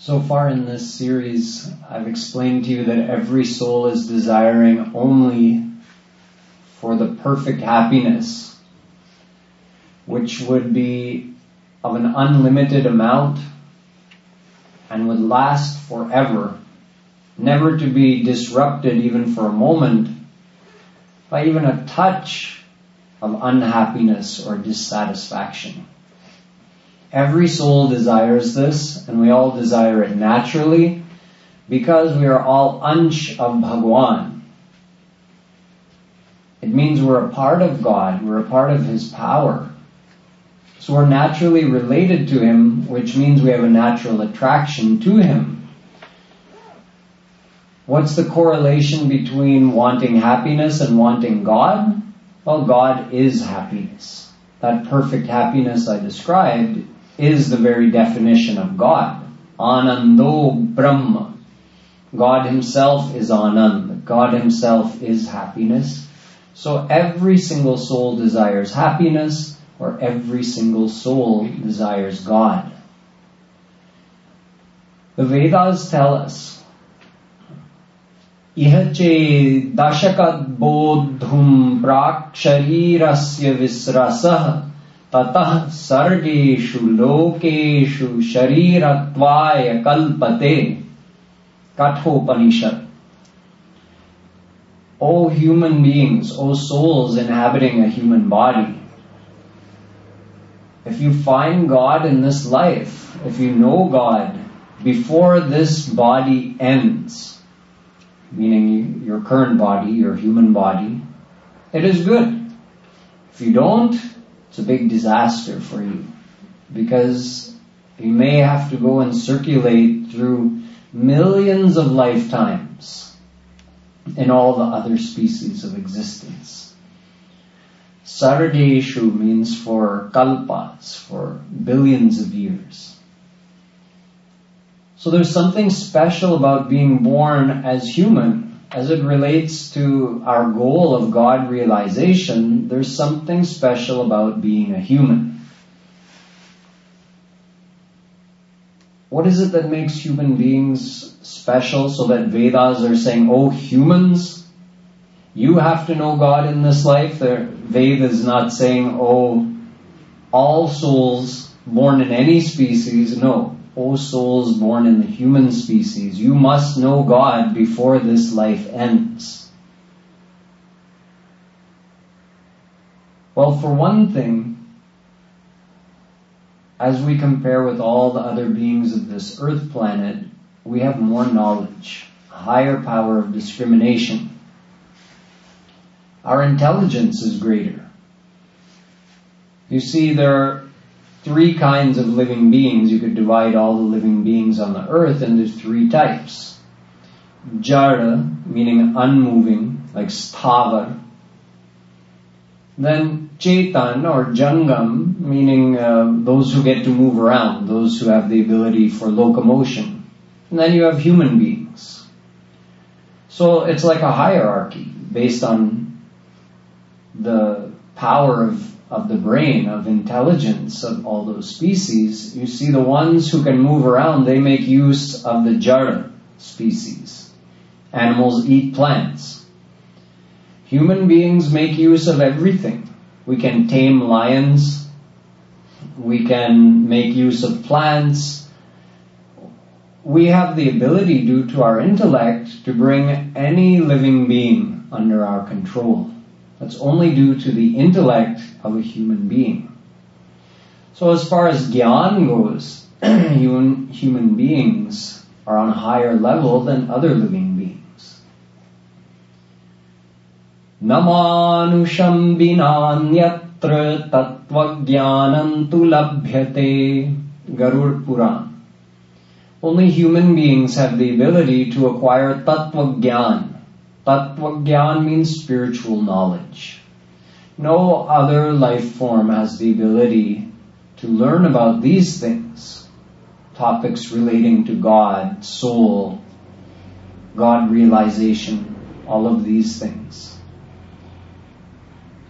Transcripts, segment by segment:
So far in this series, I've explained to you that every soul is desiring only for the perfect happiness, which would be of an unlimited amount and would last forever, never to be disrupted even for a moment by even a touch of unhappiness or dissatisfaction. Every soul desires this, and we all desire it naturally, because we are all ansh of Bhagwan. It means we're a part of God, we're a part of His power. So we're naturally related to Him, which means we have a natural attraction to Him. What's the correlation between wanting happiness and wanting God? Well, God is happiness. That perfect happiness I described is the very definition of God. Anando Brahma. God Himself is Anand. God Himself is happiness. So every single soul desires happiness, or every single soul desires God. The Vedas tell us, Ihache dashakad bodhum prak visrasah ततः सर्गेषु लोकेषु शरीरत्वाय कल्पते Kathopanishad. O human beings, O souls inhabiting a human body, if you find God in this life, if you know God before this body ends, meaning your current body, your human body, it is good. If you don't, it's a big disaster for you because you may have to go and circulate through millions of lifetimes in all the other species of existence. Sargadeshu means for kalpas, for billions of years. So there's something special about being born as human as it relates to our goal of God realization, there's something special about being a human. What is it that makes human beings special so that Vedas are saying, oh, humans, you have to know God in this life? The Veda is not saying, oh, all souls born in any species. No. O souls born in the human species, you must know God before this life ends. Well, for one thing, as we compare with all the other beings of this earth planet, we have more knowledge, higher power of discrimination. Our intelligence is greater. You see, there are three kinds of living beings. You could divide all the living beings on the earth into three types. Jara, meaning unmoving, like sthavar. Then Chetan or Jangam, meaning uh, those who get to move around, those who have the ability for locomotion. And then you have human beings. So it's like a hierarchy based on the power of of the brain, of intelligence of all those species, you see the ones who can move around, they make use of the jara species. Animals eat plants. Human beings make use of everything. We can tame lions. We can make use of plants. We have the ability, due to our intellect, to bring any living being under our control. That's only due to the intellect of a human being. So as far as Gyan goes, human, human beings are on a higher level than other living beings. Namanusham binanyatra tatvajnanam tu labhyate Garud Puran. Only human beings have the ability to acquire tattva gyan, Tattva means spiritual knowledge. No other life form has the ability to learn about these things. Topics relating to God, soul, God realization, all of these things.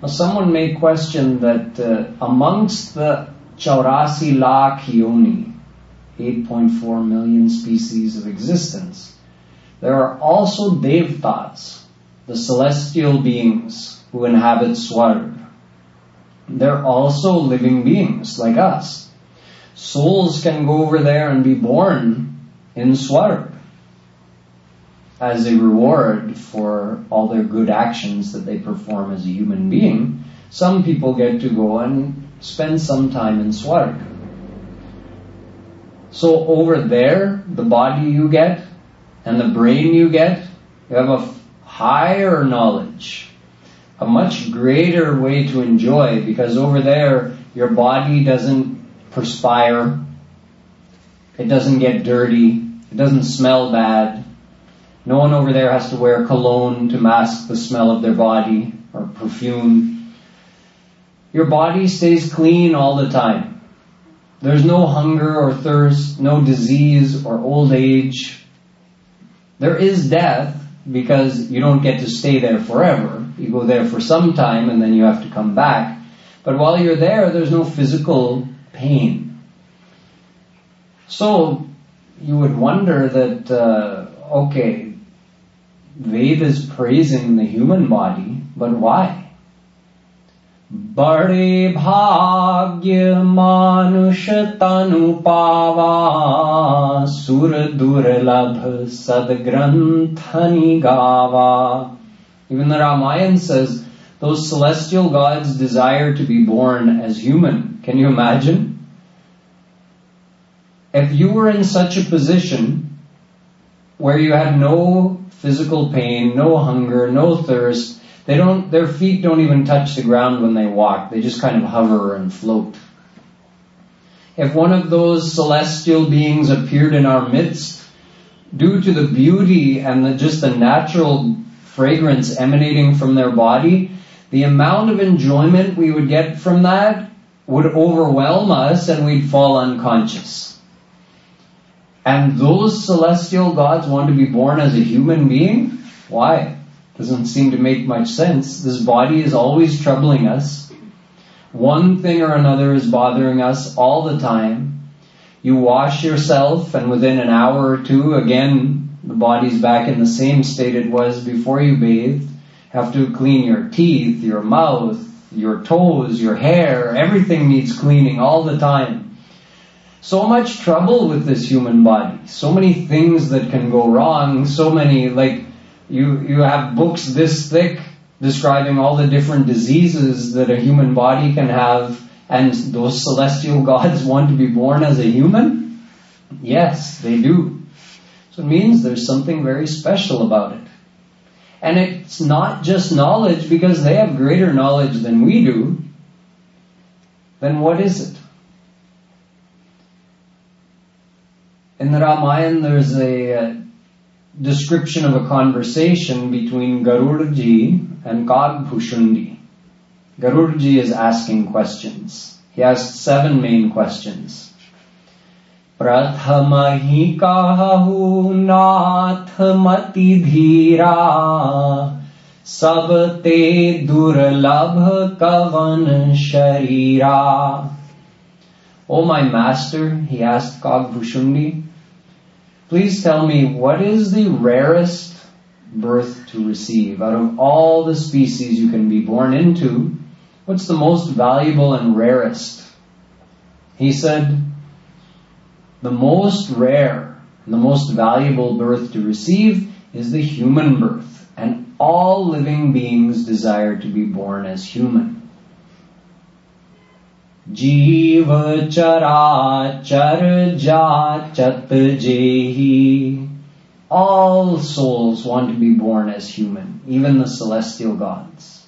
Now someone may question that uh, amongst the Chaurasi lakh yoni, 8.4 million species of existence. There are also devtas, the celestial beings who inhabit Swarg. They're also living beings like us. Souls can go over there and be born in Swarg as a reward for all their good actions that they perform as a human being. Some people get to go and spend some time in Swarg. So over there, the body you get and the brain you get, you have a higher knowledge, a much greater way to enjoy because over there, your body doesn't perspire, it doesn't get dirty, it doesn't smell bad. No one over there has to wear cologne to mask the smell of their body or perfume. Your body stays clean all the time. There's no hunger or thirst, no disease or old age. There is death because you don't get to stay there forever. You go there for some time and then you have to come back. But while you're there, there's no physical pain. So you would wonder that, uh, okay, Ved is praising the human body, but why? बड़े भाग्य मानुष तनु पावा सुर दुर्लभ sadgrantani gava. Even the Ramayana says those celestial gods desire to be born as human. Can you imagine? If you were in such a position where you had no physical pain, no hunger, no thirst, they don't, their feet don't even touch the ground when they walk. They just kind of hover and float. If one of those celestial beings appeared in our midst, due to the beauty and the, just the natural fragrance emanating from their body, the amount of enjoyment we would get from that would overwhelm us and we'd fall unconscious. And those celestial gods want to be born as a human being? Why? Doesn't seem to make much sense. This body is always troubling us. One thing or another is bothering us all the time. You wash yourself and within an hour or two, again, the body's back in the same state it was before you bathed. Have to clean your teeth, your mouth, your toes, your hair, everything needs cleaning all the time. So much trouble with this human body. So many things that can go wrong. So many, like, you, you have books this thick describing all the different diseases that a human body can have and those celestial gods want to be born as a human? Yes, they do. So it means there's something very special about it. And it's not just knowledge because they have greater knowledge than we do. Then what is it? In the Ramayana, there's a uh, description of a conversation between Garudaji and Kagbhushundi. Garudaji is asking questions. He asked seven main questions. प्रथमहि काहु नाथ मति धीरा सब ते दुर्लभ कवन शरीरा O my master, he asked Kagbhushundi, Please tell me what is the rarest birth to receive out of all the species you can be born into? What's the most valuable and rarest? He said, the most rare and the most valuable birth to receive is the human birth, and all living beings desire to be born as human. जीव चराचर जाचत jehi. All souls want to be born as human, even the celestial gods.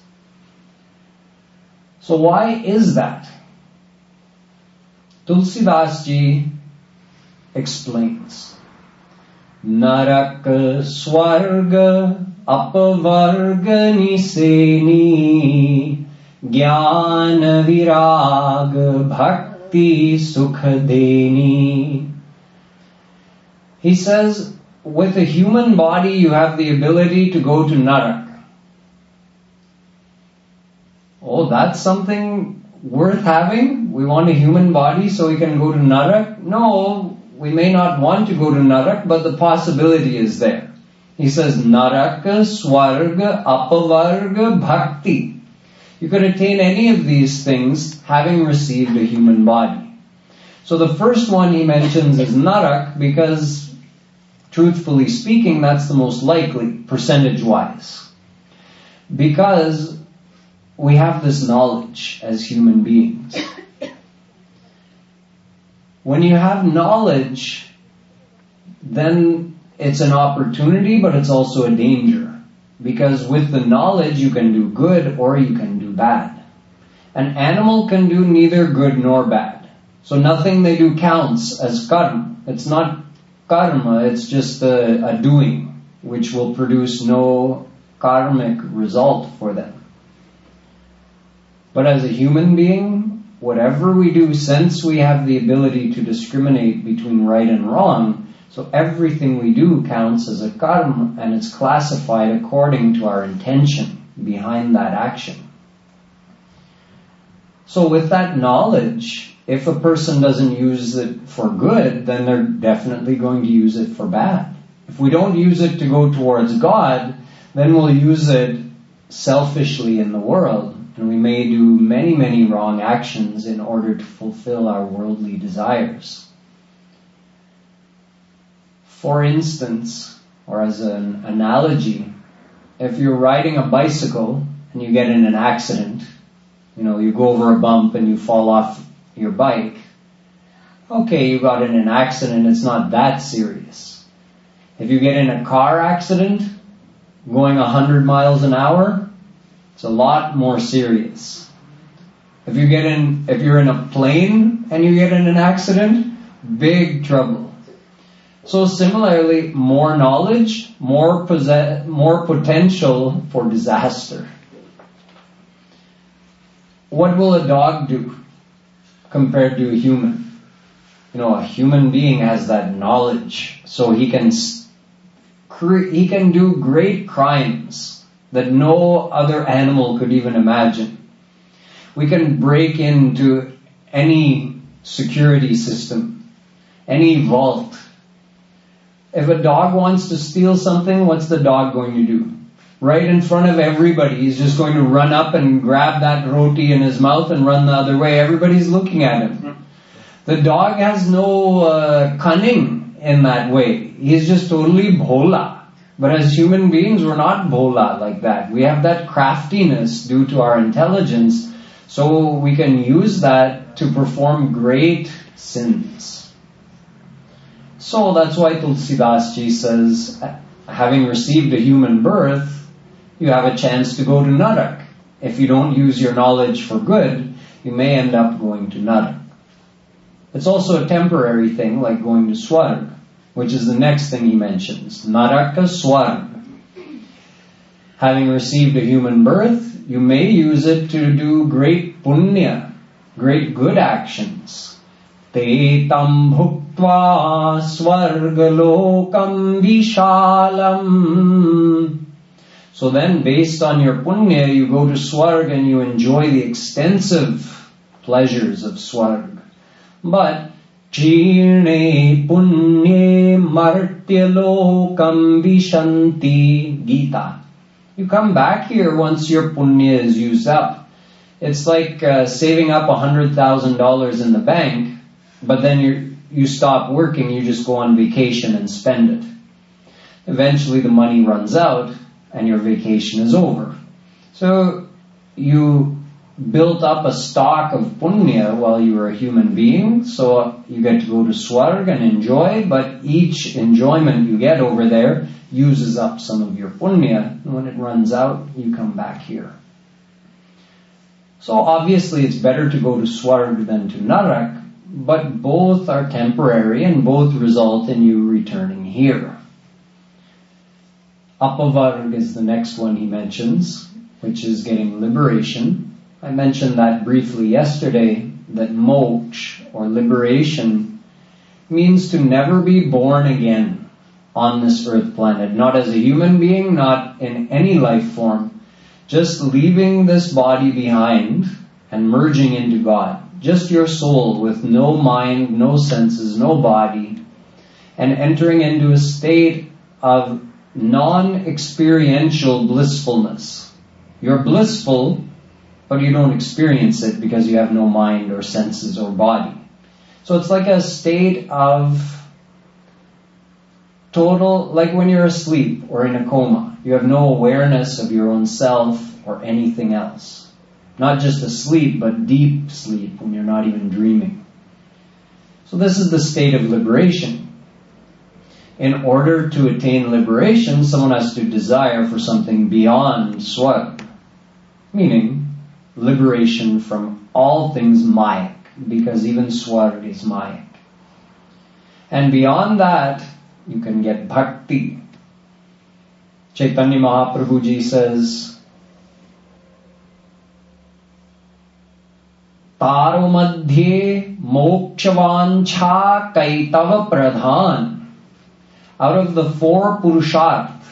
So why is that? Tulsidas ji explains. Narak swarga apavarga niseni ज्ञान विराग bhakti sukha He says, with a human body you have the ability to go to Narak. Oh, that's something worth having? We want a human body so we can go to Narak? No, we may not want to go to Narak, but the possibility is there. He says, Naraka, Swarga, Apavarga, Bhakti. You could attain any of these things having received a human body. So the first one he mentions is Narak because, truthfully speaking, that's the most likely, percentage wise. Because we have this knowledge as human beings. When you have knowledge, then it's an opportunity, but it's also a danger. Because with the knowledge, you can do good or you can bad. An animal can do neither good nor bad. So nothing they do counts as karma. It's not karma, it's just a, a doing, which will produce no karmic result for them. But as a human being, whatever we do, since we have the ability to discriminate between right and wrong, so everything we do counts as a karma and it's classified according to our intention behind that action. So with that knowledge, if a person doesn't use it for good, then they're definitely going to use it for bad. If we don't use it to go towards God, then we'll use it selfishly in the world and we may do many, many wrong actions in order to fulfill our worldly desires. For instance, or as an analogy, if you're riding a bicycle and you get in an accident, you know, you go over a bump and you fall off your bike, okay, you got in an accident, it's not that serious. If you get in a car accident, going 100 miles an hour, it's a lot more serious. If you get in, if you're in a plane and you get in an accident, big trouble. So similarly, more knowledge, more possess, more potential for disaster. What will a dog do compared to a human? You know, a human being has that knowledge, so he can he can do great crimes that no other animal could even imagine. We can break into any security system, any vault. If a dog wants to steal something, what's the dog going to do? Right in front of everybody, he's just going to run up and grab that roti in his mouth and run the other way. Everybody's looking at him. The dog has no uh, cunning in that way. He's just totally bhola. But as human beings, we're not bhola like that. We have that craftiness due to our intelligence, so we can use that to perform great sins. So that's why Tulsidas Ji says, having received a human birth, you have a chance to go to Narak. If you don't use your knowledge for good, you may end up going to Narak. It's also a temporary thing, like going to Swarg which is the next thing he mentions. Naraka Swarg. Having received a human birth, you may use it to do great punya, great good actions. Te tam bhuktva swargalokam vishalam. So then, based on your punya, you go to Swarg and you enjoy the extensive pleasures of Swarg. But Chirne punye martyalokam vishanti Gita. You come back here once your punya is used up. It's like uh, saving up a hundred thousand dollars in the bank, but then you you stop working, you just go on vacation and spend it. Eventually the money runs out and your vacation is over. So you built up a stock of punya while you were a human being, so you get to go to Swarg and enjoy, but each enjoyment you get over there uses up some of your punya, and when it runs out, you come back here. So obviously it's better to go to Swarg than to Narak, but both are temporary and both result in you returning here. Apavarg is the next one he mentions, which is getting liberation. I mentioned that briefly yesterday, that moksha, or liberation, means to never be born again on this earth planet. Not as a human being, not in any life form. Just leaving this body behind and merging into God. Just your soul with no mind, no senses, no body, and entering into a state of non-experiential blissfulness. You're blissful, but you don't experience it because you have no mind or senses or body. So it's like a state of total, like when you're asleep or in a coma. You have no awareness of your own self or anything else. Not just asleep, but deep sleep when you're not even dreaming. So this is the state of liberation in order to attain liberation, someone has to desire for something beyond swarg, meaning liberation from all things mayak, because even swarg is mayak. And beyond that, you can get bhakti. Chaitanya Mahaprabhuji says, तारो मध्ये मोक्षवांछा कैतव प्रधान out of the four purusharth,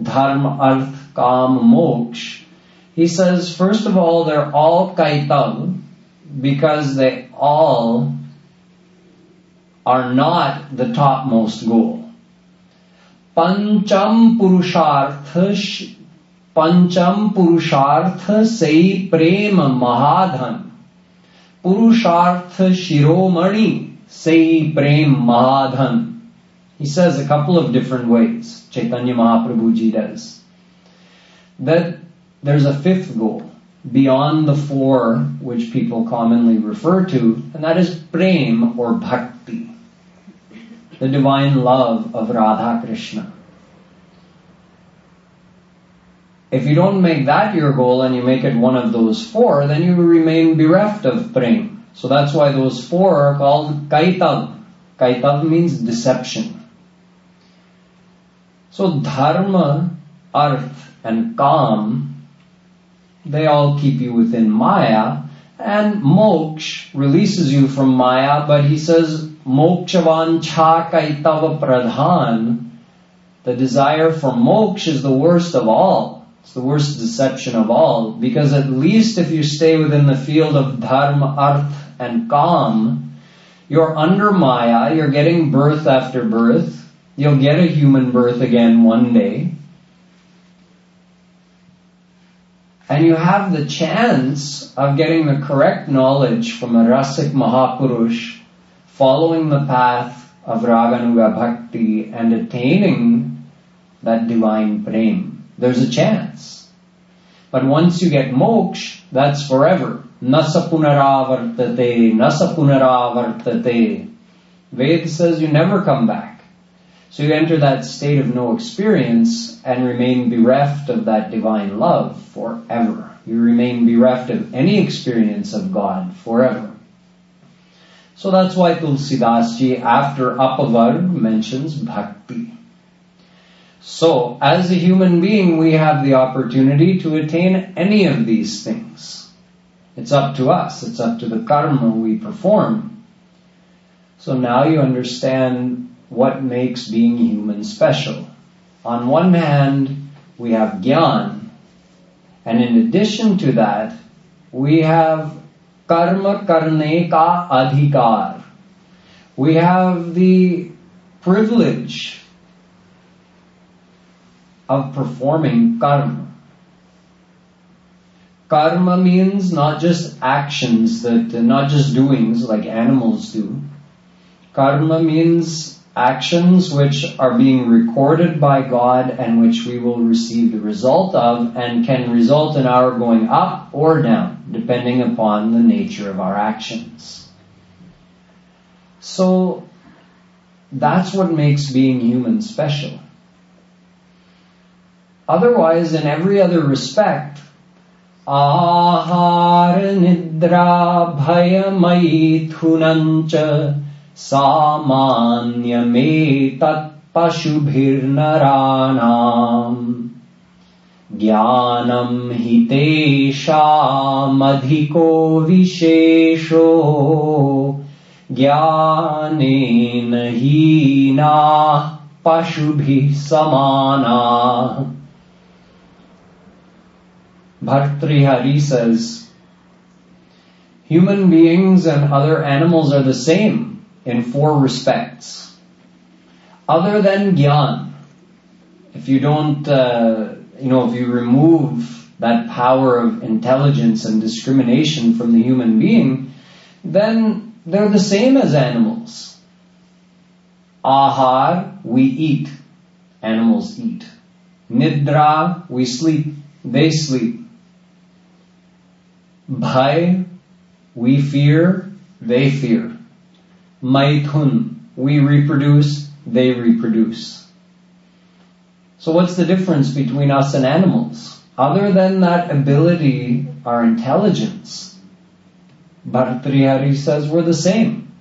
dharma, arth, kam, moksh, he says, first of all, they're all kaitav because they all are not the topmost goal. Pancham Purushartha Pancham Purushartha Sei Prem Mahadhan Purushartha Shiromani Sei Prem Mahadhan He says a couple of different ways, Chaitanya Mahaprabhu ji does. That there's a fifth goal beyond the four which people commonly refer to, and that is prem or bhakti the divine love of Radha Krishna. If you don't make that your goal and you make it one of those four, then you remain bereft of prem. So that's why those four are called kaitav. Kaitav means deception. So dharma, arth, and kam, they all keep you within maya, and moksha releases you from maya, but he says mokshavancha kaitava pradhan, the desire for moksha is the worst of all. It's the worst deception of all, because at least if you stay within the field of dharma, arth, and kam, you're under maya, you're getting birth after birth, you'll get a human birth again one day, and you have the chance of getting the correct knowledge from a Rasik Mahapurush following the path of Raganuga Bhakti and attaining that divine prem. There's a chance. But once you get moksha, that's forever. Nasa punaravartate, nasa punaravartate. Ved says you never come back. So you enter that state of no experience and remain bereft of that divine love forever. You remain bereft of any experience of God forever. So that's why Tulsidas after Apavarg mentions bhakti. So as a human being we have the opportunity to attain any of these things. It's up to us. It's up to the karma we perform. So now you understand what makes being human special. On one hand, we have gyan, and in addition to that, we have karma karne ka adhikar. We have the privilege of performing karma. Karma means not just actions that, not just doings like animals do. Karma means actions which are being recorded by God and which we will receive the result of and can result in our going up or down, depending upon the nature of our actions. So, that's what makes being human special. Otherwise, in every other respect, सामान्यमेतत्पशुभिर्नराणाम् ज्ञानम् हि तेषामधिको विशेषो ज्ञानेन हीनाः पशुभिः समानाः Bhartrihari says, human beings and other animals are the same in four respects. Other than gyan, if you don't, uh, you know, if you remove that power of intelligence and discrimination from the human being, then they're the same as animals. Ahar, we eat. Animals eat. Nidra, we sleep. They sleep. Bhai, we fear. They fear. Maithun, we reproduce. They reproduce. So what's the difference between us and animals? Other than that ability, our intelligence, Bhartrihari says we're the same.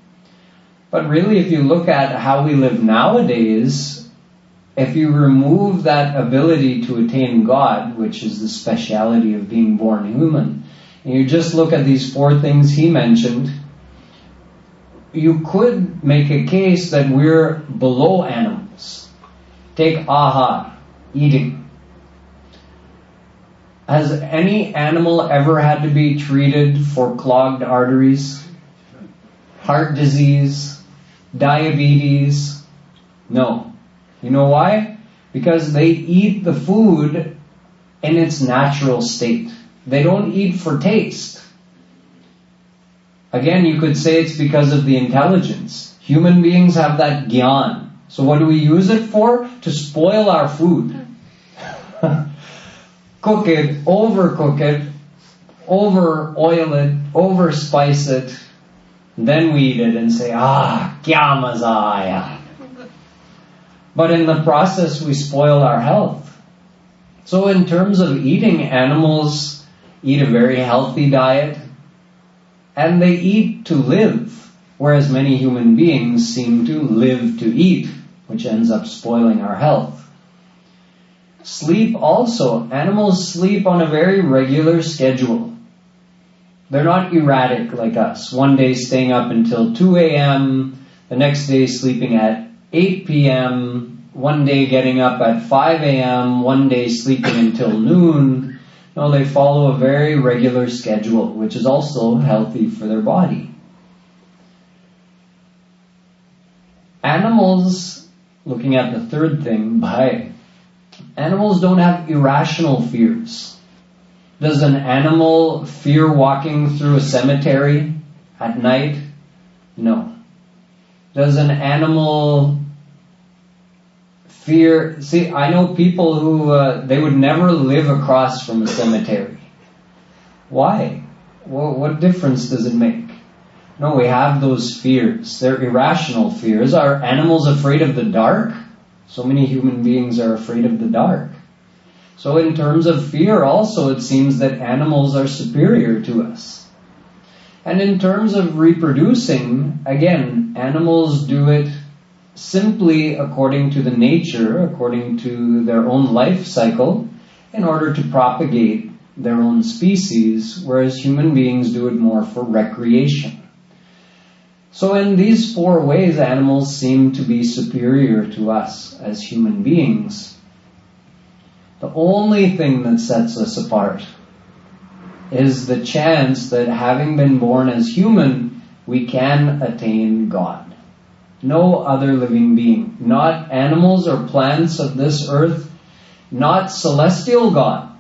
But really, if you look at how we live nowadays, if you remove that ability to attain God, which is the speciality of being born human, and you just look at these four things he mentioned, you could make a case that we're below animals. Take ahar eating. Has any animal ever had to be treated for clogged arteries, heart disease, diabetes? No. You know why? Because they eat the food in its natural state. They don't eat for taste. Again, you could say it's because of the intelligence. Human beings have that gyan. So what do we use it for? To spoil our food. cook it, overcook it, over oil it, over spice it, then we eat it and say, ah, kya maza aaya. But in the process, we spoil our health. So in terms of eating, animals eat a very healthy diet, and they eat to live, whereas many human beings seem to live to eat, which ends up spoiling our health. Sleep also. Animals sleep on a very regular schedule. They're not erratic like us. One day staying up until 2 a.m., the next day sleeping at 8 p.m., one day getting up at 5 a.m., one day sleeping until noon. No, they follow a very regular schedule, which is also healthy for their body. Animals, looking at the third thing, bhai, Animals don't have irrational fears. Does an animal fear walking through a cemetery at night? No. Does an animal fear? See, I know people who uh, they would never live across from a cemetery. Why? Well, what difference does it make? No, we have those fears. They're irrational fears. Are animals afraid of the dark? So many human beings are afraid of the dark. So in terms of fear also it seems that animals are superior to us. And in terms of reproducing, again, animals do it simply according to the nature, according to their own life cycle, in order to propagate their own species, whereas human beings do it more for recreation. So in these four ways, animals seem to be superior to us as human beings. The only thing that sets us apart is the chance that having been born as human, we can attain God. No other living being, not animals or plants of this earth, not celestial gods,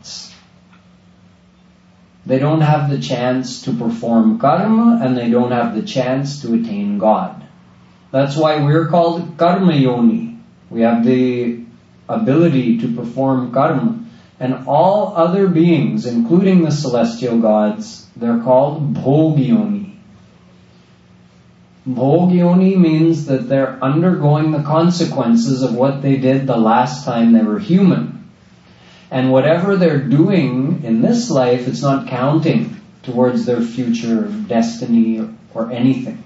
they don't have the chance to perform karma and they don't have the chance to attain God. That's why we're called karma yoni. We have the ability to perform karma. And all other beings, including the celestial gods, they're called bhogyoni. Bhogyoni means that they're undergoing the consequences of what they did the last time they were human. And whatever they're doing in this life, it's not counting towards their future destiny or anything.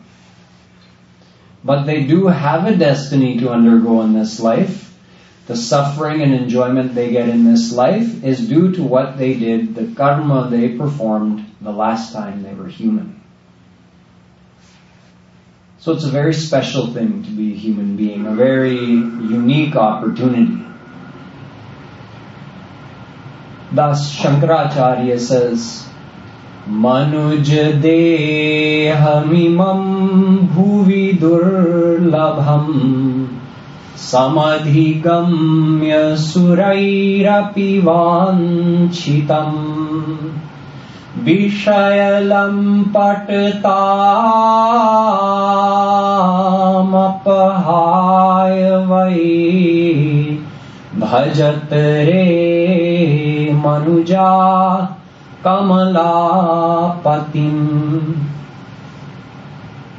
But they do have a destiny to undergo in this life. The suffering and enjoyment they get in this life is due to what they did, the karma they performed the last time they were human. So it's a very special thing to be a human being, a very unique opportunity. Thus, Shankaracharya says, मनुज देहमिमं भुवि दुर्लभम् समधिगम्य सुरैरपि वाञ्छितम् विषयलं पटतामपहाय वै भजत रे मनुजा Kamalapatim.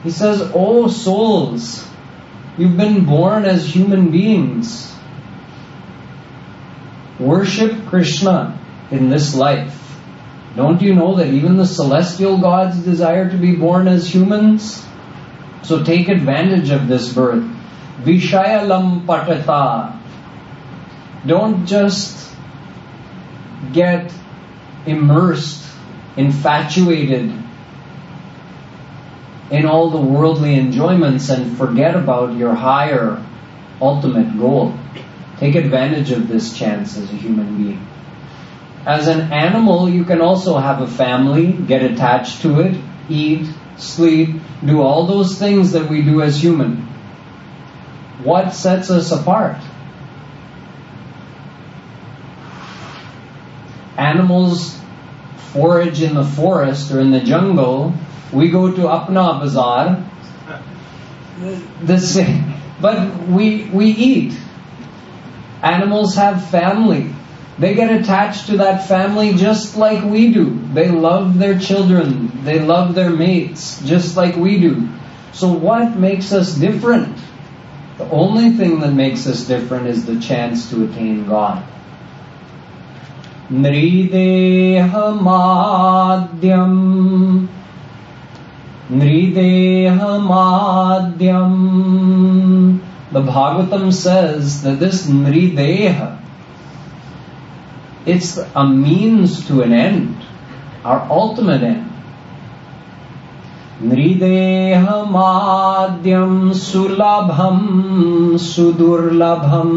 He says, O souls, you've been born as human beings. Worship Krishna in this life. Don't you know that even the celestial gods desire to be born as humans? So take advantage of this birth. Vishayalam patata. Don't just get immersed, infatuated in all the worldly enjoyments and forget about your higher ultimate goal. Take advantage of this chance as a human being. As an animal, you can also have a family, get attached to it, eat, sleep, do all those things that we do as human. What sets us apart? animals forage in the forest or in the jungle, we go to Apna Bazaar. The same, but we we eat. Animals have family. They get attached to that family just like we do. They love their children. They love their mates just like we do. So what makes us different? The only thing that makes us different is the chance to attain God. Nridehamadhyam Nridehamadhyam The Bhagavatam says that this Nrideha it's a means to an end, our ultimate end. Nridehamadhyam sulabham sudurlabham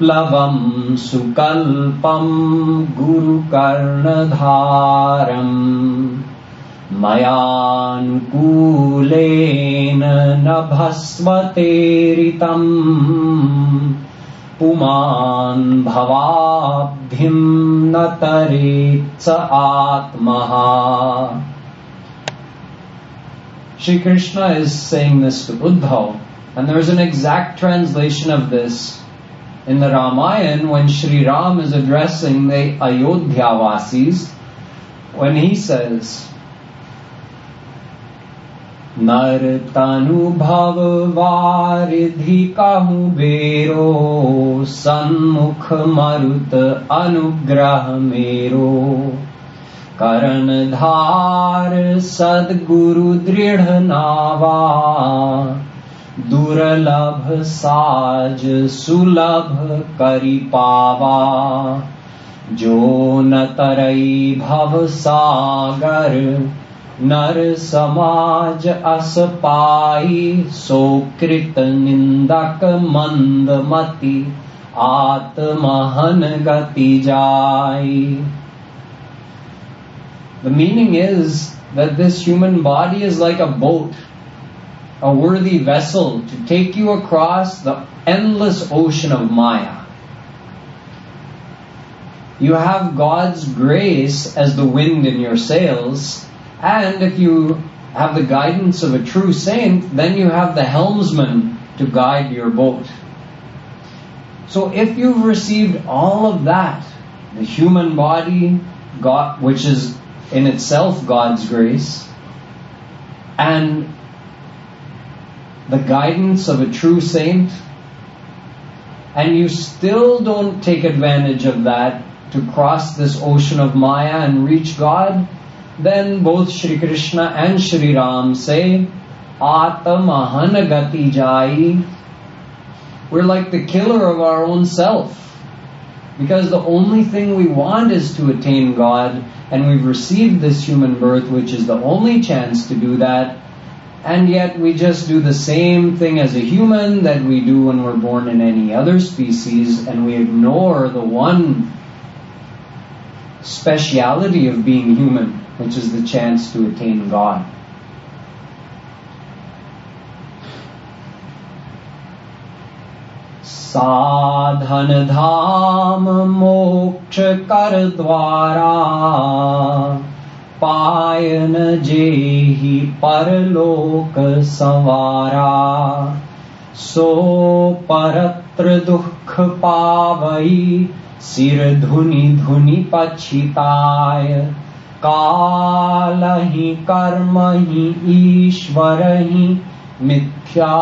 प्लवम् सुकल्पम् गुरुकर्णधारम् मयानुकूलेन न भस्मतेरितम् पुमान् भवाब्धिम् न तरेत्स आत्मः Shri Krishna is saying this to Uddhav, and there's an exact translation of this in the Ramayana when Sri Ram is addressing the Ayodhya when he says, नर तनु भव वारिधि कहु बेरो सन्मुख मरुत अनुग्रह मेरो करण धार सदगुरु दृढ़ नावा दुर्लभ साज सुलभ करी पावा जो न तरई भव सागर नर समाज अस पाई सोकृत निंदक मंद मति आत्महन गति जाई The meaning is that this human body is like a boat a worthy vessel to take you across the endless ocean of Maya. You have God's grace as the wind in your sails, and if you have the guidance of a true saint, then you have the helmsman to guide your boat. So if you've received all of that, the human body, God, which is in itself God's grace, and the guidance of a true saint, and you still don't take advantage of that to cross this ocean of Maya and reach God, then both Sri Krishna and Sri Ram say, Atamahan gati jai. We're like the killer of our own self. Because the only thing we want is to attain God, and we've received this human birth, which is the only chance to do that and yet we just do the same thing as a human that we do when we're born in any other species, and we ignore the one speciality of being human, which is the chance to attain God. साधन धाम मोक्ष कर द्वारा, पायन जेहि परलोक संवारा सो परत्र दुख पावई सिर धुनि धुनि पछिताय काल ही कर्म ही ईश्वर ही मिथ्या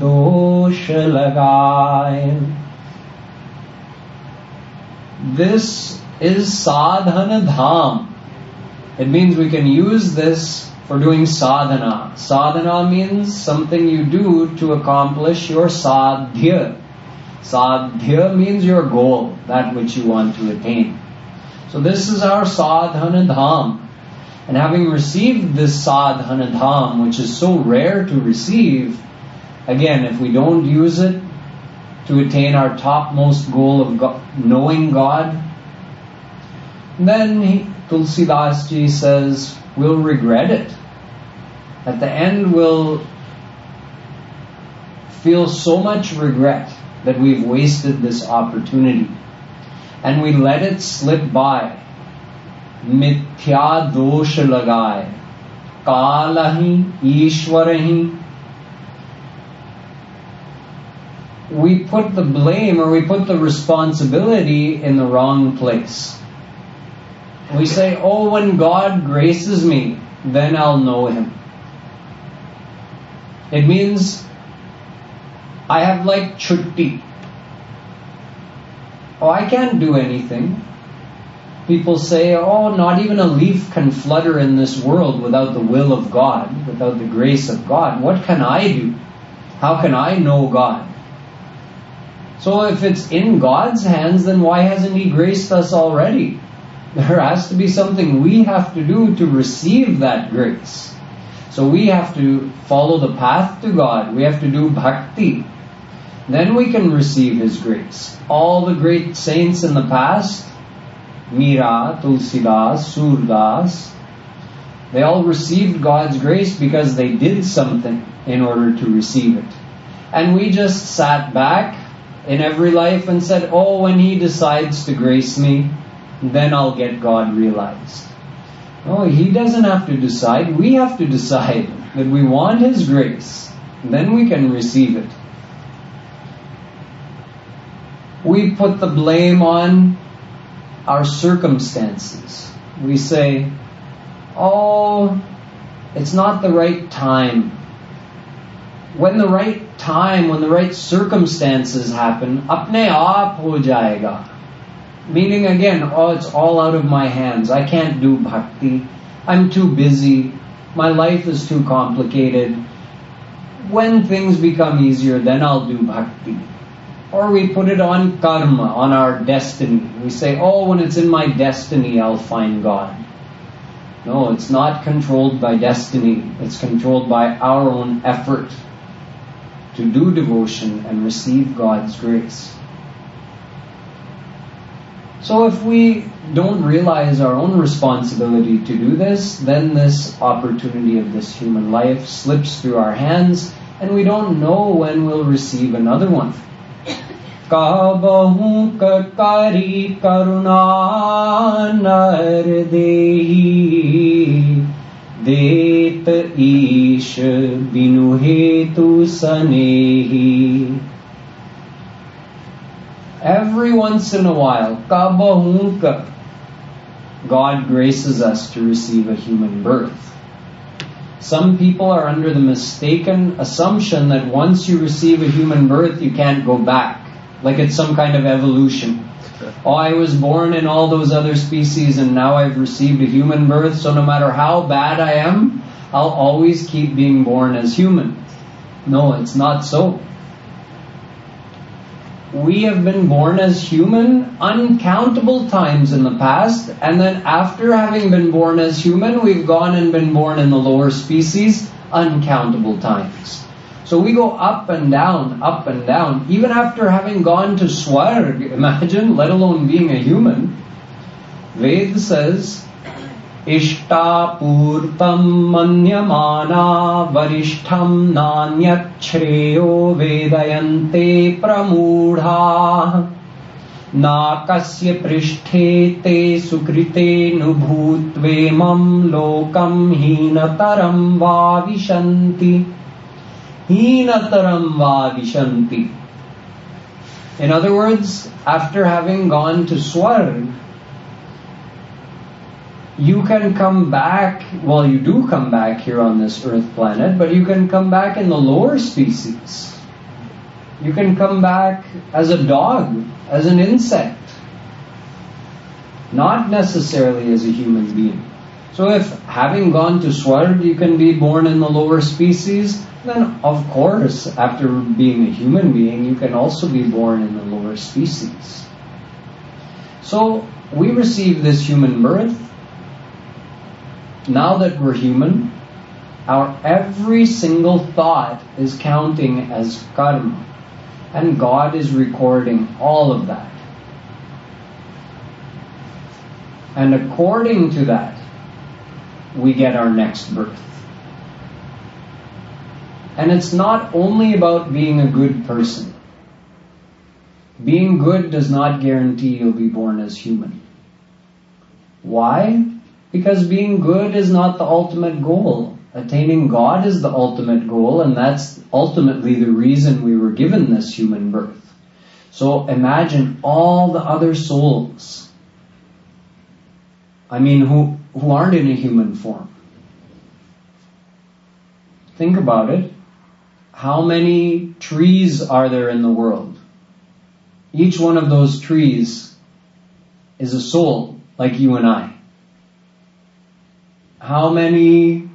दोष लगाए This is sadhana dham. It means we can use this for doing sadhana. Sadhana means something you do to accomplish your sadhya. Sadhya means your goal, that which you want to attain. So this is our sadhana dham. And having received this sadhana dham, which is so rare to receive, again, if we don't use it to attain our topmost goal of God, knowing God, then he, Tulsidas ji says, we'll regret it. At the end, we'll feel so much regret that we've wasted this opportunity And we let it slip by. मिथ्या दोष लगाए काल ही ईश्वर ही we put the blame or we put the responsibility in the wrong place. We say, oh, when God graces me, then I'll know Him. It means I have like chutti. Oh, I can't do anything. People say, oh, not even a leaf can flutter in this world without the will of God, without the grace of God. What can I do? How can I know God? So if it's in God's hands, then why hasn't He graced us already? There has to be something we have to do to receive that grace. So we have to follow the path to God. We have to do bhakti. Then we can receive His grace. All the great saints in the past, Mira, Tulsidas, Surdas, they all received God's grace because they did something in order to receive it. And we just sat back in every life and said, Oh, when He decides to grace me, then I'll get God realized. No, He doesn't have to decide. We have to decide that we want His grace. Then we can receive it. We put the blame on our circumstances. We say, Oh, it's not the right time. When the right time, when the right circumstances happen, apne aap ho jayega. Meaning again, oh, it's all out of my hands. I can't do bhakti. I'm too busy. My life is too complicated. When things become easier, then I'll do bhakti. Or we put it on karma, on our destiny. We say, oh, when it's in my destiny, I'll find God. No, it's not controlled by destiny. It's controlled by our own effort to do devotion and receive God's grace. So if we don't realize our own responsibility to do this, then this opportunity of this human life slips through our hands and we don't know when we'll receive another one. काबहू करी करुणा नर देही देत ईश बिनु हेतु सनेही Every once in a while, kabahunka, God graces us to receive a human birth. Some people are under the mistaken assumption that once you receive a human birth, you can't go back. Like it's some kind of evolution. Oh, I was born in all those other species and now I've received a human birth, so no matter how bad I am, I'll always keep being born as human. No, it's not so. We have been born as human uncountable times in the past, and then after having been born as human, we've gone and been born in the lower species uncountable times. So we go up and down, up and down, even after having gone to Swarg, imagine, let alone being a human. Ved says, इष्टापूर्तम् मन्यमाना वरिष्ठम् नान्यच्छ्रेयो वेदयन्ते प्रमूढाः नाकस्य पृष्ठे ते सुकृतेऽनुभूत्वेमम् लोकम् हीनतरम् वा विशन्ति vishanti. In other words, after having gone to Swarg, you can come back, well, you do come back here on this earth planet, but you can come back in the lower species. You can come back as a dog, as an insect, not necessarily as a human being. So if having gone to Swarg, you can be born in the lower species, then of course, after being a human being, you can also be born in the lower species. So we receive this human birth now that we're human, our every single thought is counting as karma. And God is recording all of that. And according to that, we get our next birth. And it's not only about being a good person. Being good does not guarantee you'll be born as human. Why? Because being good is not the ultimate goal. Attaining God is the ultimate goal, and that's ultimately the reason we were given this human birth. So imagine all the other souls. I mean, who, who aren't in a human form. Think about it. How many trees are there in the world? Each one of those trees is a soul, like you and I how many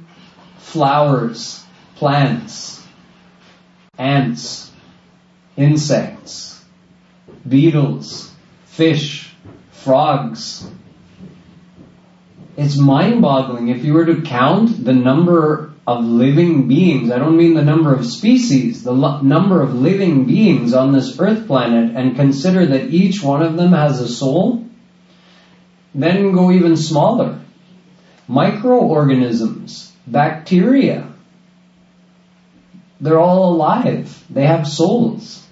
flowers, plants, ants, insects, beetles, fish, frogs. It's mind boggling if you were to count the number of living beings. I don't mean the number of species, the lo- number of living beings on this earth planet and consider that each one of them has a soul. Then go even smaller microorganisms, bacteria. They're all alive. They have souls.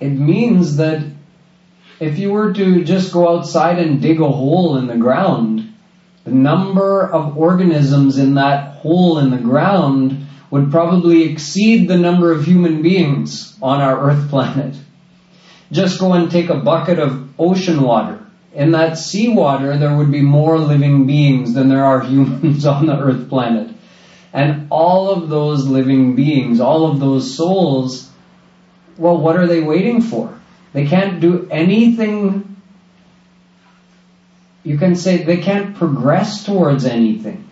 It means that if you were to just go outside and dig a hole in the ground, the number of organisms in that hole in the ground would probably exceed the number of human beings on our earth planet. Just go and take a bucket of ocean water in that seawater, there would be more living beings than there are humans on the earth planet. And all of those living beings, all of those souls, well, what are they waiting for? They can't do anything. You can say they can't progress towards anything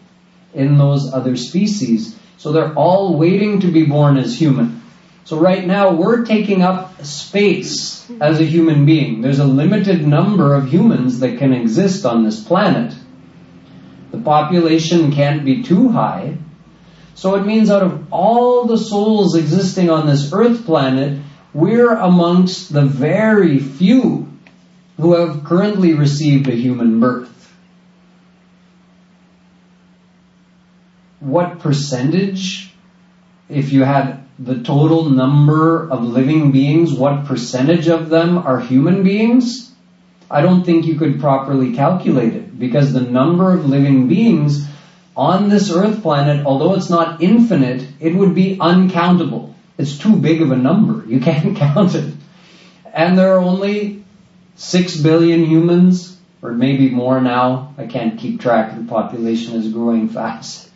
in those other species. So they're all waiting to be born as human. So right now we're taking up space as a human being. There's a limited number of humans that can exist on this planet. The population can't be too high. So it means out of all the souls existing on this earth planet, we're amongst the very few who have currently received a human birth. What percentage, if you had the total number of living beings, what percentage of them are human beings, I don't think you could properly calculate it because the number of living beings on this earth planet, although it's not infinite, it would be uncountable. It's too big of a number. You can't count it. And there are only six billion humans, or maybe more now. I can't keep track. The population is growing fast.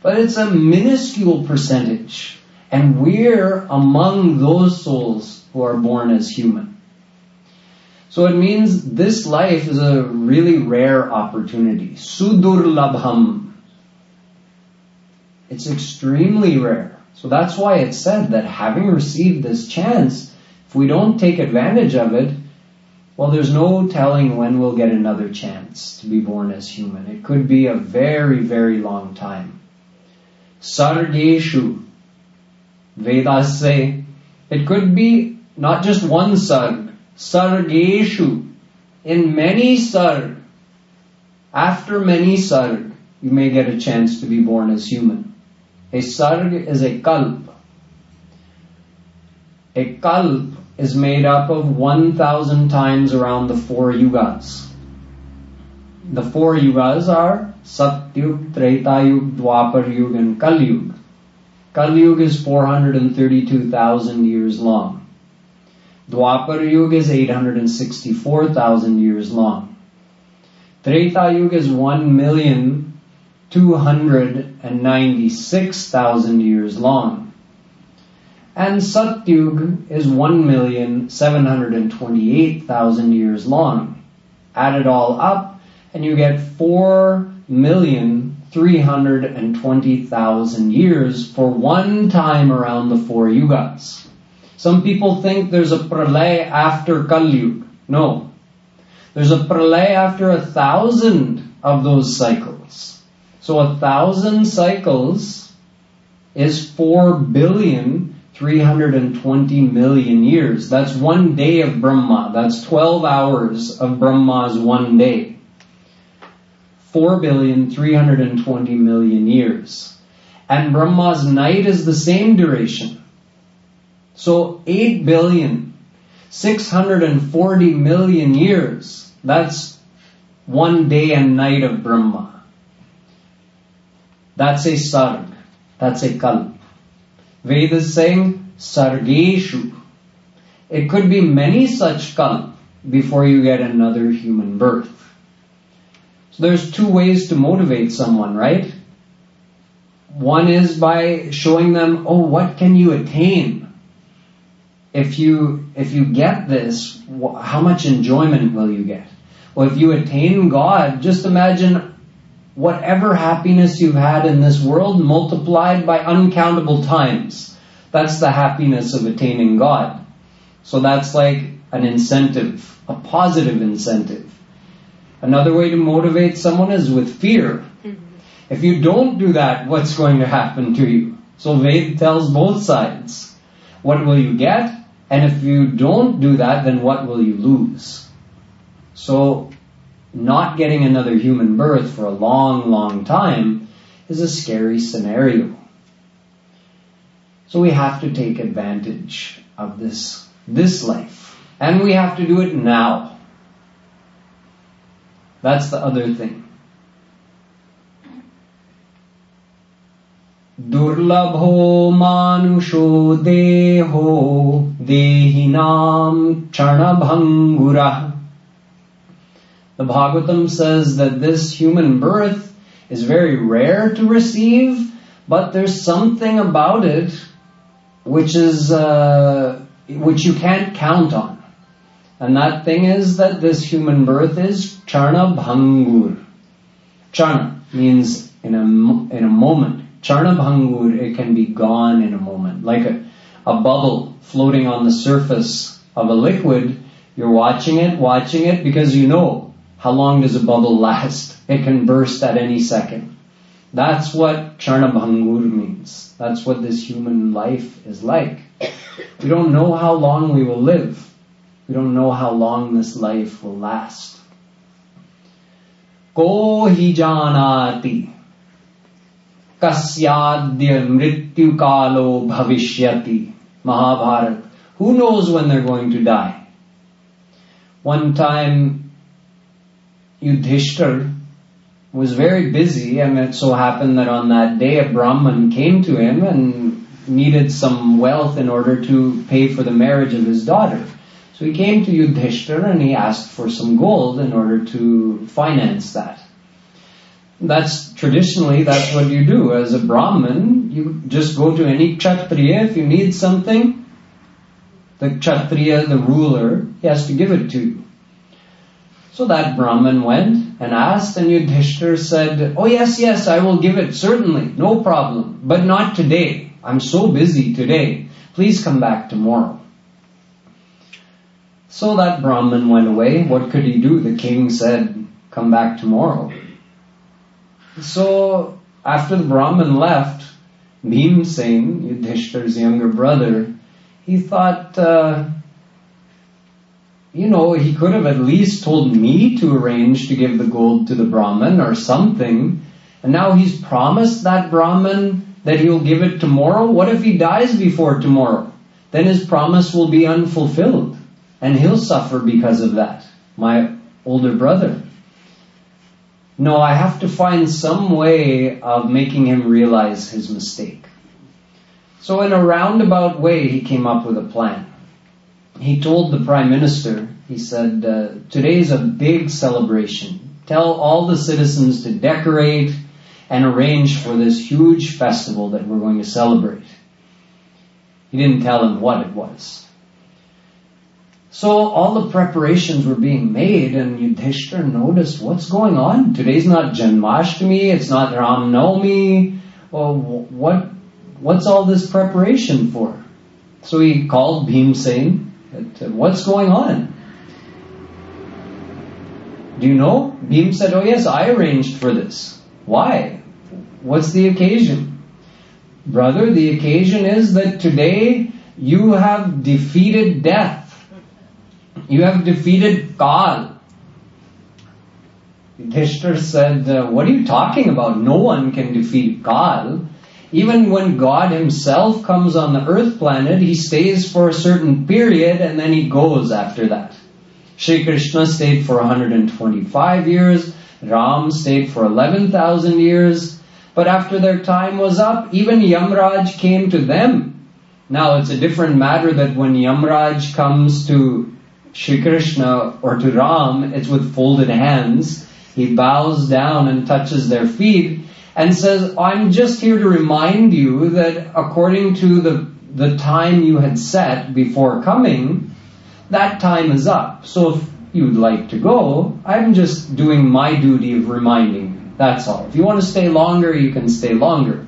But it's a minuscule percentage. And we're among those souls who are born as human. So it means this life is a really rare opportunity. Sudurlabham. It's extremely rare. So that's why it's said that having received this chance, if we don't take advantage of it, well, there's no telling when we'll get another chance to be born as human. It could be a very, very long time. Sargeshu, Vedas say it could be not just one sarg, sargeshu. in many sarg, after many sarg, you may get a chance to be born as human. A sarg is a kalp. A kalp is made up of 1,000 times around the four yugas. The four yugas are Satyug, Tretayug, Dwapar and Kalyug. Kalyug is 432,000 years long. Dwapar Yuga is 864,000 years long. Treta Yuga is 1,296,000 years long. And Satyug is 1,728,000 years long. Add it all up and you get 4,320,000 years for one time around the four yugas. Some people think there's a pralay after Kalyug. No. There's a pralay after a thousand of those cycles. So a thousand cycles is four billion 320 million years. That's one day of Brahma. That's 12 hours of Brahma's one day. 4 billion 320 million years. And Brahma's night is the same duration. So 8 billion, 640 million years, that's one day and night of Brahma. That's a sarg. That's a kalp. Veda is saying sargeshu. It could be many such kalp before you get another human birth. So there's two ways to motivate someone, right? One is by showing them, oh, what can you attain? if you if you get this, how much enjoyment will you get? Well, if you attain God, just imagine whatever happiness you've had in this world multiplied by uncountable times. That's the happiness of attaining God. So that's like an incentive, a positive incentive. Another way to motivate someone is with fear. Mm-hmm. If you don't do that, what's going to happen to you? So Ved tells both sides. What will you get? And if you don't do that, then what will you lose? So, not getting another human birth for a long, long time is a scary scenario. So we have to take advantage of this, this life. And we have to do it now. That's the other thing. दुर्लभो मानुषो देहो देहिनाम क्षणभङ्गुरः the Bhagavatam says that this human birth is very rare to receive, but there's something about it which is uh, which you can't count on. And that thing is that this human birth is charna bhangur. Charna means in a, in a moment. Charnabhangur, it can be gone in a moment. Like a, a bubble floating on the surface of a liquid, you're watching it, watching it, because you know how long does a bubble last. It can burst at any second. That's what Charnabhangur means. That's what this human life is like. We don't know how long we will live. We don't know how long this life will last. Ko hi janati kasyadya mrityu kalo bhavishyati. Mahabharata. Who knows when they're going to die? One time, Yudhishthir was very busy and it so happened that on that day a Brahman came to him and needed some wealth in order to pay for the marriage of his daughter. So he came to Yudhishthir and he asked for some gold in order to finance that that's traditionally that's what you do as a Brahmin. You just go to any kshatriya if you need something. The kshatriya, the ruler, he has to give it to you. So that Brahmin went and asked, and Yudhishthir said, "Oh yes, yes, I will give it certainly, no problem, but not today. I'm so busy today. Please come back tomorrow." So that Brahmin went away. What could he do? The king said, "Come back tomorrow." So after the Brahmin left, Bhimsen, Yudhishthir's younger brother, he thought, uh, you know, he could have at least told me to arrange to give the gold to the Brahmin or something. And now he's promised that Brahmin that he'll give it tomorrow. What if he dies before tomorrow? Then his promise will be unfulfilled and he'll suffer because of that. My older brother. No, I have to find some way of making him realize his mistake. So in a roundabout way, he came up with a plan. He told the Prime Minister, he said, uh, is a big celebration. Tell all the citizens to decorate and arrange for this huge festival that we're going to celebrate. He didn't tell him what it was. So all the preparations were being made and Yudhishthira noticed what's going on. Today's not Janmashtami, it's not Ram Navami. Well, what, what's all this preparation for? So he called Bhimsen. What's going on? Do you know? Bhim said, oh yes, I arranged for this. Why? What's the occasion? Brother, the occasion is that today you have defeated death. You have defeated Kal. Yudhishthir said, uh, what are you talking about? No one can defeat Kal. Even when God himself comes on the earth planet, he stays for a certain period and then he goes after that. Shri Krishna stayed for 125 years, Ram stayed for 11,000 years, but after their time was up, even Yamraj came to them. Now it's a different matter that when Yamraj comes to Shri Krishna or to Ram, it's with folded hands. He bows down and touches their feet and says, I'm just here to remind you that according to the, the time you had set before coming, that time is up. So if you'd like to go, I'm just doing my duty of reminding you. That's all. If you want to stay longer, you can stay longer.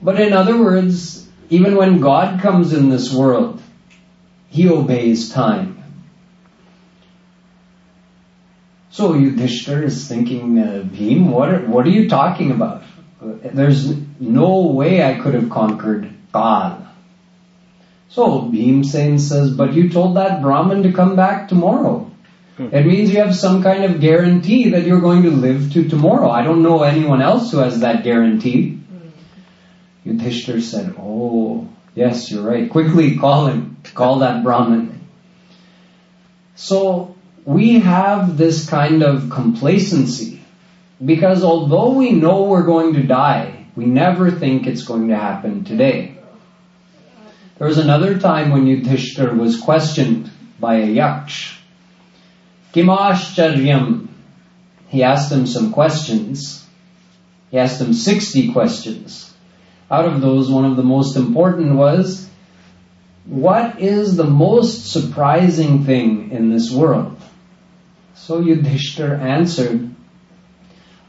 But in other words, even when God comes in this world, he obeys time. So Yudhishthir is thinking, uh, Bhim, what are, what are you talking about? There's no way I could have conquered Kal. So Bhimsen says, but you told that Brahmin to come back tomorrow. Hmm. It means you have some kind of guarantee that you're going to live to tomorrow. I don't know anyone else who has that guarantee. Yudhishthir said, oh, yes, you're right. Quickly call him. Call that Brahmin. So we have this kind of complacency because although we know we're going to die, we never think it's going to happen today. There was another time when Yudhishthir was questioned by a yaksh. Kimashcharyam. He asked him some questions. He asked him 60 questions. Out of those, one of the most important was, what is the most surprising thing in this world? So Yudhishthir answered,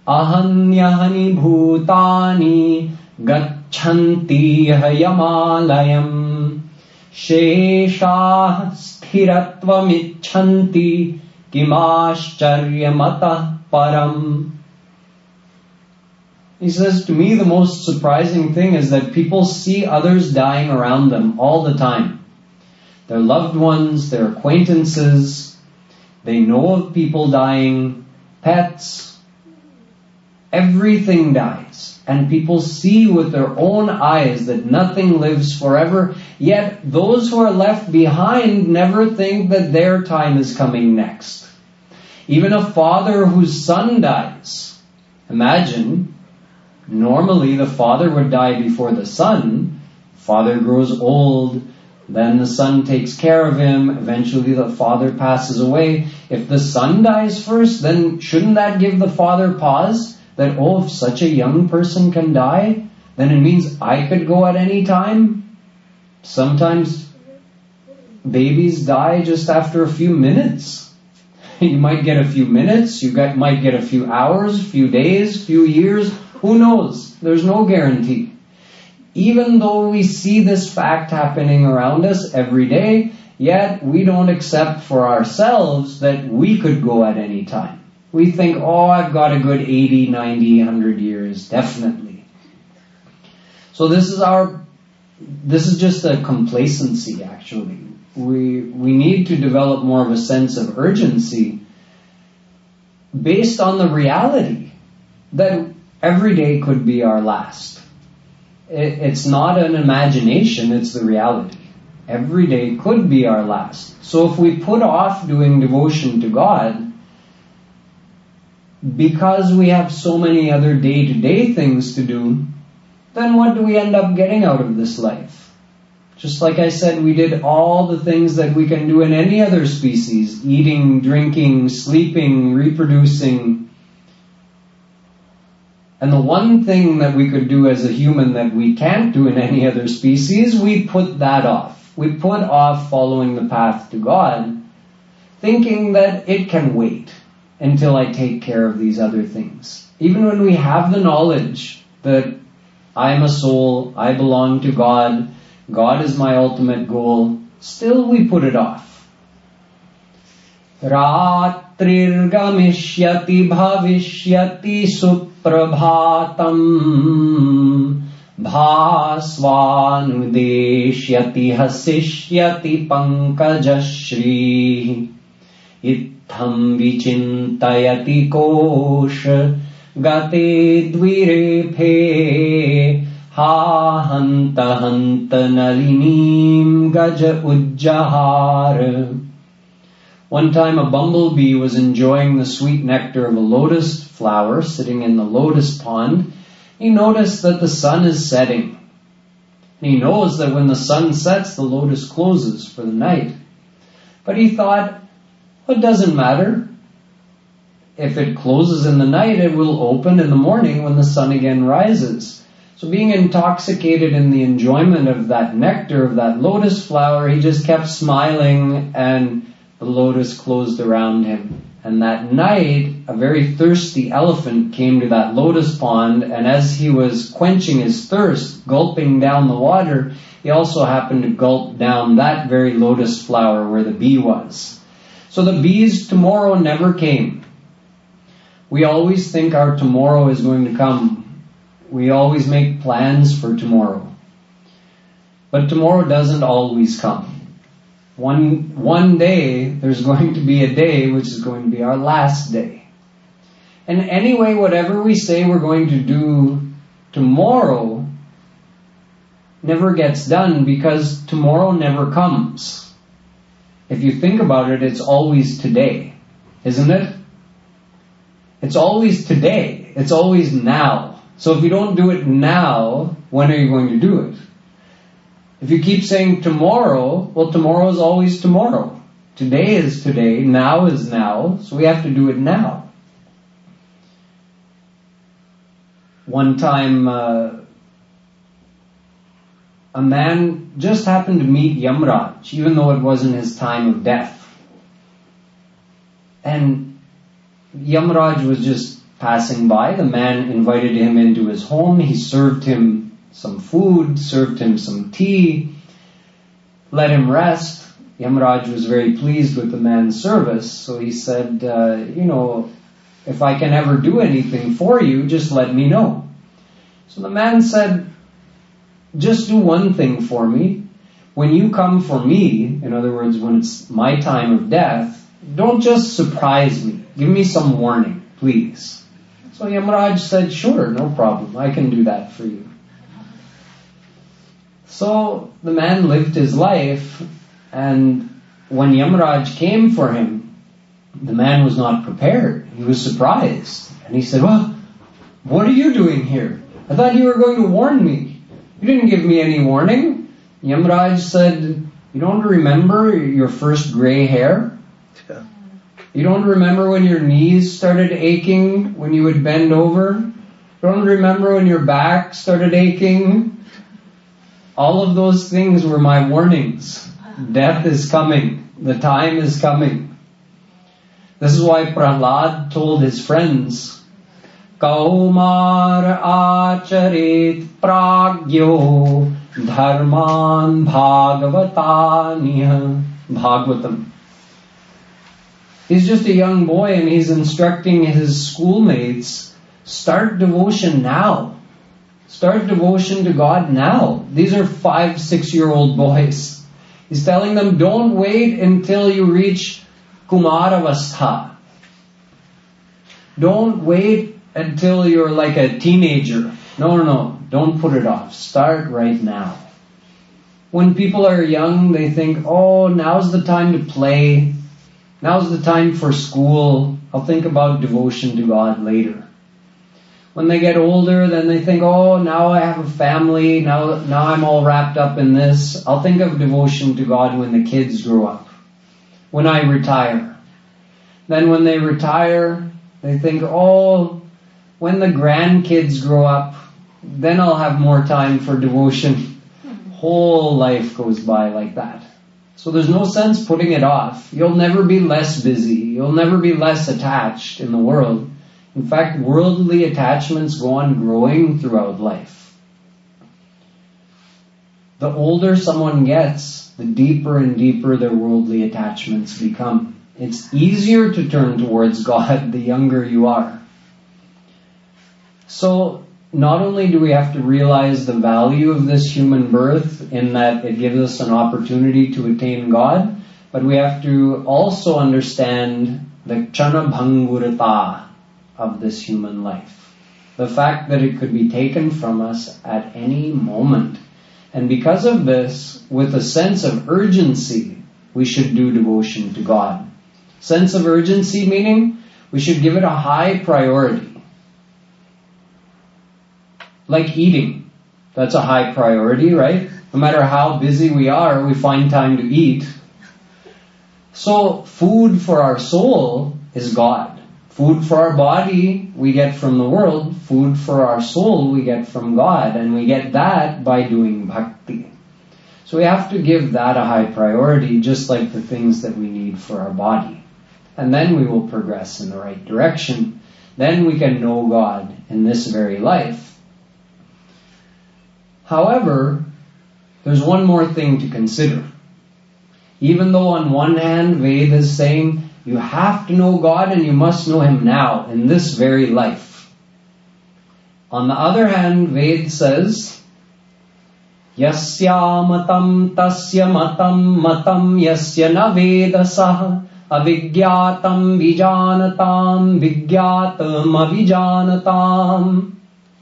Ahanyahani bhutani gachanti yamalayam sheshah sthiratvamichanti kimascharyamatah param. He says, to me the most surprising thing is that people see others dying around them all the time. Their loved ones, their acquaintances, they know of people dying, pets, everything dies. And people see with their own eyes that nothing lives forever. Yet those who are left behind never think that their time is coming next. Even a father whose son dies. Imagine, normally the father would die before the son. Father grows old, then the son takes care of him. Eventually the father passes away. If the son dies first, then shouldn't that give the father pause? That, oh, if such a young person can die, then it means I could go at any time? Sometimes babies die just after a few minutes. You might get a few minutes, you might get a few hours, a few days, few years. Who knows? There's no guarantee even though we see this fact happening around us every day, yet we don't accept for ourselves that we could go at any time. We think, oh, I've got a good 80, 90, 100 years, definitely. So this is our, this is just a complacency actually. we, we need to develop more of a sense of urgency based on the reality that every day could be our last. It, it's not an imagination, it's the reality. Every day could be our last. So if we put off doing devotion to God, because we have so many other day to day things to do, then what do we end up getting out of this life? Just like I said, we did all the things that we can do in any other species eating, drinking, sleeping, reproducing. And the one thing that we could do as a human that we can't do in any other species, we put that off. We put off following the path to God, thinking that it can wait until I take care of these other things. Even when we have the knowledge that I am a soul, I belong to God, God is my ultimate goal, still we put it off. रात्रिर्गमिष्यति भविष्यति सुप्रभातम्। भास्वानुदेश्यति हसिष्यति पङ्कजश्रीः। इत्थम् विचिन्तयति कोश। गते द्विरेफे हा हन्त हन्त नलिनीम् गज उज्जहार One time a bumblebee was enjoying the sweet nectar of a lotus flower sitting in the lotus pond. He noticed that the sun is setting. He knows that when the sun sets, the lotus closes for the night. But he thought, it doesn't matter. If it closes in the night, it will open in the morning when the sun again rises. So being intoxicated in the enjoyment of that nectar of that lotus flower, he just kept smiling and the lotus closed around him. And that night, a very thirsty elephant came to that lotus pond, and as he was quenching his thirst, gulping down the water, he also happened to gulp down that very lotus flower where the bee was. So the bees tomorrow never came. We always think our tomorrow is going to come. We always make plans for tomorrow. But tomorrow doesn't always come. One, one day, there's going to be a day which is going to be our last day. And anyway, whatever we say we're going to do tomorrow never gets done because tomorrow never comes if you think about it, it's always today, isn't it? It's always today. It's always now. So if you don't do it now, when are you going to do it? If you keep saying tomorrow, well, tomorrow is always tomorrow. Today is today, now is now, so we have to do it now. One time, uh, a man just happened to meet Yamraj, even though it wasn't his time of death. And Yamraj was just passing by. The man invited him into his home. He served him some food, served him some tea, let him rest. Yamraj was very pleased with the man's service, so he said, uh, you know, if I can ever do anything for you, just let me know. So the man said, just do one thing for me. When you come for me, in other words, when it's my time of death, don't just surprise me. Give me some warning, please. So Yamraj said, sure, no problem. I can do that for you. So the man lived his life, and when Yamraj came for him, the man was not prepared. He was surprised. And he said, well, what are you doing here? I thought you were going to warn me. You didn't give me any warning. Yamraj said, you don't remember your first gray hair? Yeah. You don't remember when your knees started aching when you would bend over? You don't remember when your back started aching? All of those things were my warnings. Death is coming. The time is coming. This is why Prahlad told his friends, कौमार आचरेत् प्राज्ञो धर्मान भागवतानिह Bhagavatam. He's just a young boy and he's instructing his schoolmates, start devotion now. Start devotion to God now. These are five, six year old boys. He's telling them, don't wait until you reach Kumaravastha. Don't wait until you're like a teenager. No, no, no. Don't put it off. Start right now. When people are young, they think, oh, now's the time to play. Now's the time for school. I'll think about devotion to God later. When they get older, then they think, oh, now I have a family. Now, now I'm all wrapped up in this. I'll think of devotion to God when the kids grow up. When I retire. Then when they retire, they think, oh, when the grandkids grow up, then I'll have more time for devotion. Whole life goes by like that. So there's no sense putting it off. You'll never be less busy. You'll never be less attached in the world. In fact, worldly attachments go on growing throughout life. The older someone gets, the deeper and deeper their worldly attachments become. It's easier to turn towards God the younger you are. So not only do we have to realize the value of this human birth in that it gives us an opportunity to attain God, but we have to also understand the chana chanabhangurata of this human life. The fact that it could be taken from us at any moment. And because of this, with a sense of urgency, we should do devotion to God. Sense of urgency meaning we should give it a high priority. Like eating. That's a high priority, right? No matter how busy we are, we find time to eat. So food for our soul is God. Food for our body we get from the world. Food for our soul we get from God. And we get that by doing bhakti. So we have to give that a high priority, just like the things that we need for our body. And then we will progress in the right direction. Then we can know God in this very life. However, there's one more thing to consider. Even though on one hand Veda is saying you have to know God and you must know Him now, in this very life. On the other hand, Ved says, Yasya matam tasya matam matam yasya na vedasah avigyatam vijanatam vigyatam avijanatam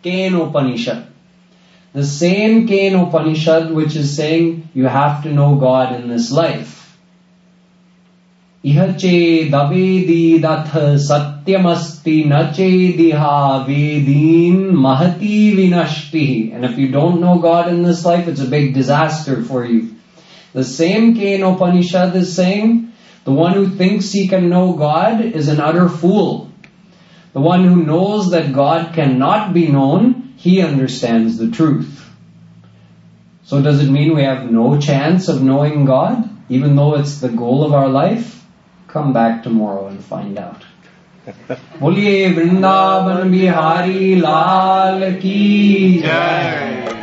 Kenopanishad. The same Ken Upanishad which is saying you have to know God in this life. इह चेदवेदीदथ सत्यमस्ति न चेदिहा vedin mahati vinashti. And if you don't know God in this life, it's a big disaster for you. The same Ken Upanishad is saying, the one who thinks he can know God is an utter fool. The one who knows that God cannot be known he understands the truth. So does it mean we have no chance of knowing God, even though it's the goal of our life? Come back tomorrow and find out. बोलिए वृंदावन बिहारी लाल की जय